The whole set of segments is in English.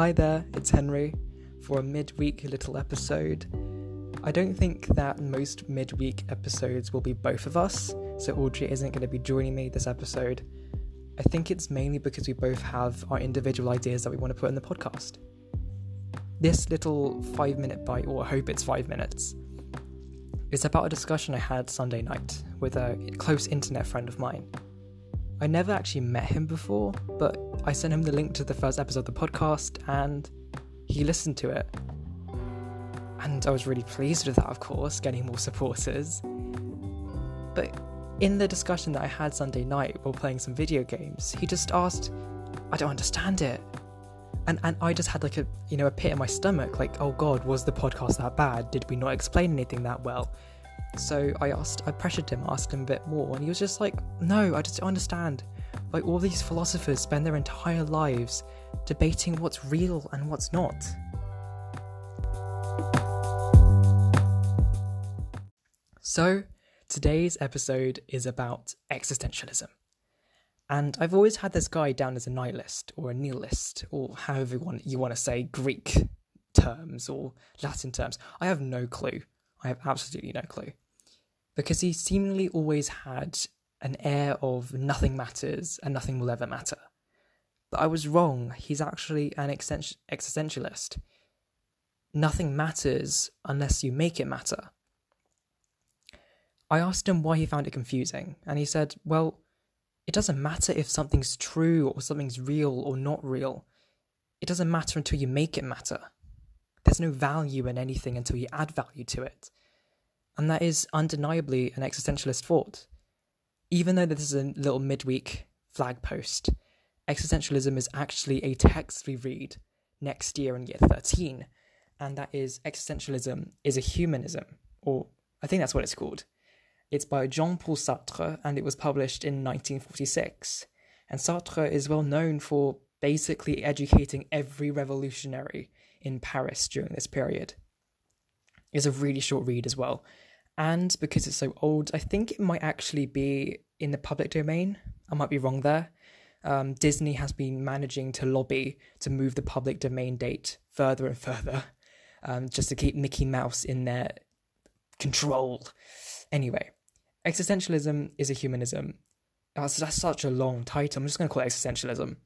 Hi there, it's Henry for a midweek little episode. I don't think that most midweek episodes will be both of us, so Audrey isn't going to be joining me this episode. I think it's mainly because we both have our individual ideas that we want to put in the podcast. This little five minute bite, or I hope it's five minutes, is about a discussion I had Sunday night with a close internet friend of mine. I never actually met him before, but I sent him the link to the first episode of the podcast and he listened to it. And I was really pleased with that, of course, getting more supporters. But in the discussion that I had Sunday night while playing some video games, he just asked, I don't understand it. And and I just had like a you know a pit in my stomach, like, oh god, was the podcast that bad? Did we not explain anything that well? So I asked, I pressured him, asked him a bit more, and he was just like, no, I just don't understand. Like, all these philosophers spend their entire lives debating what's real and what's not. So, today's episode is about existentialism. And I've always had this guy down as a nihilist or a nihilist, or however you want, you want to say Greek terms or Latin terms. I have no clue. I have absolutely no clue. Because he seemingly always had an air of nothing matters and nothing will ever matter. But I was wrong. He's actually an existentialist. Nothing matters unless you make it matter. I asked him why he found it confusing, and he said, Well, it doesn't matter if something's true or something's real or not real. It doesn't matter until you make it matter. There's no value in anything until you add value to it. And that is undeniably an existentialist thought. Even though this is a little midweek flag post, existentialism is actually a text we read next year in year 13, and that is existentialism is a humanism, or I think that's what it's called. It's by Jean Paul Sartre, and it was published in 1946. And Sartre is well known for basically educating every revolutionary in Paris during this period. It's a really short read as well. And because it's so old, I think it might actually be in the public domain. I might be wrong there. Um, Disney has been managing to lobby to move the public domain date further and further, um, just to keep Mickey Mouse in their control. Anyway, existentialism is a humanism. That's, that's such a long title. I'm just going to call it existentialism.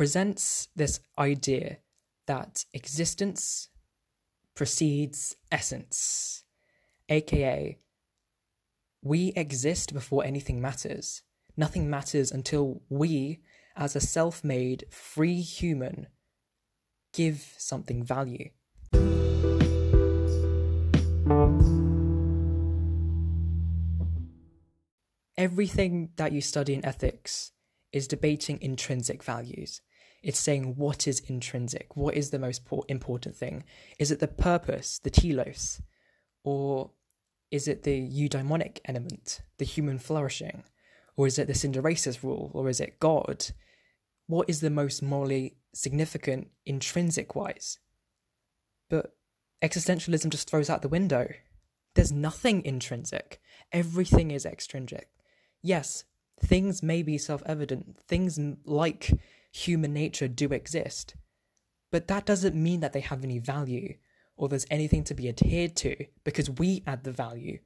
Presents this idea that existence precedes essence, aka, we exist before anything matters. Nothing matters until we, as a self made, free human, give something value. Everything that you study in ethics is debating intrinsic values. It's saying what is intrinsic, what is the most important thing. Is it the purpose, the telos, or is it the eudaimonic element, the human flourishing, or is it the synderesis rule, or is it God? What is the most morally significant intrinsic wise? But existentialism just throws out the window. There's nothing intrinsic. Everything is extrinsic yes, things may be self evident, things like human nature do exist, but that doesn't mean that they have any value or there's anything to be adhered to because we add the value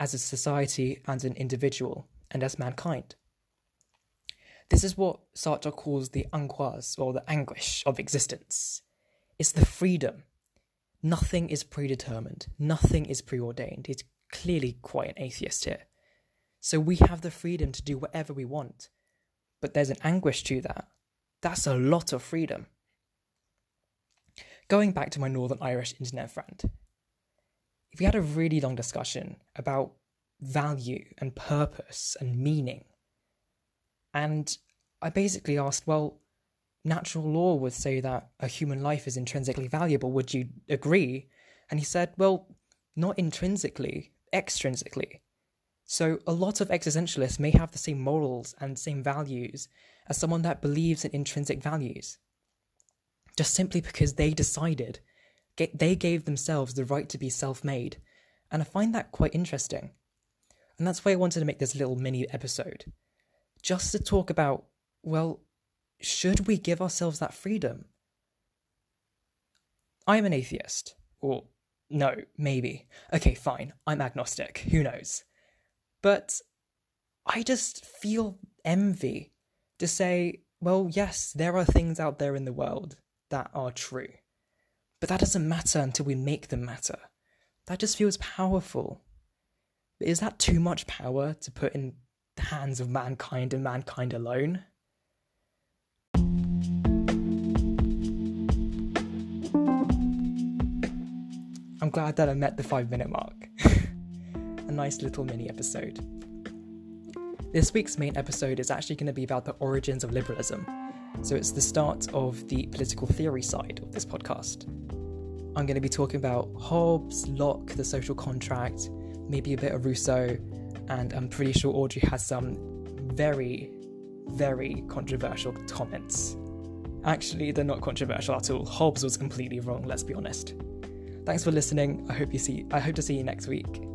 as a society and an individual and as mankind. This is what Sartre calls the angoisse or the anguish of existence. It's the freedom. Nothing is predetermined, nothing is preordained. He's clearly quite an atheist here. So we have the freedom to do whatever we want. But there's an anguish to that. That's a lot of freedom. Going back to my Northern Irish internet friend, if we had a really long discussion about value and purpose and meaning, and I basically asked, well, natural law would say that a human life is intrinsically valuable. Would you agree? And he said, well, not intrinsically, extrinsically. So, a lot of existentialists may have the same morals and same values as someone that believes in intrinsic values. Just simply because they decided, they gave themselves the right to be self made. And I find that quite interesting. And that's why I wanted to make this little mini episode. Just to talk about, well, should we give ourselves that freedom? I'm an atheist. Or, no, maybe. Okay, fine. I'm agnostic. Who knows? But I just feel envy to say, well, yes, there are things out there in the world that are true. But that doesn't matter until we make them matter. That just feels powerful. But is that too much power to put in the hands of mankind and mankind alone? I'm glad that I met the five minute mark. A nice little mini episode. This week's main episode is actually going to be about the origins of liberalism, so it's the start of the political theory side of this podcast. I'm going to be talking about Hobbes, Locke, the social contract, maybe a bit of Rousseau, and I'm pretty sure Audrey has some very, very controversial comments. Actually, they're not controversial at all. Hobbes was completely wrong, let's be honest. Thanks for listening. I hope you see I hope to see you next week.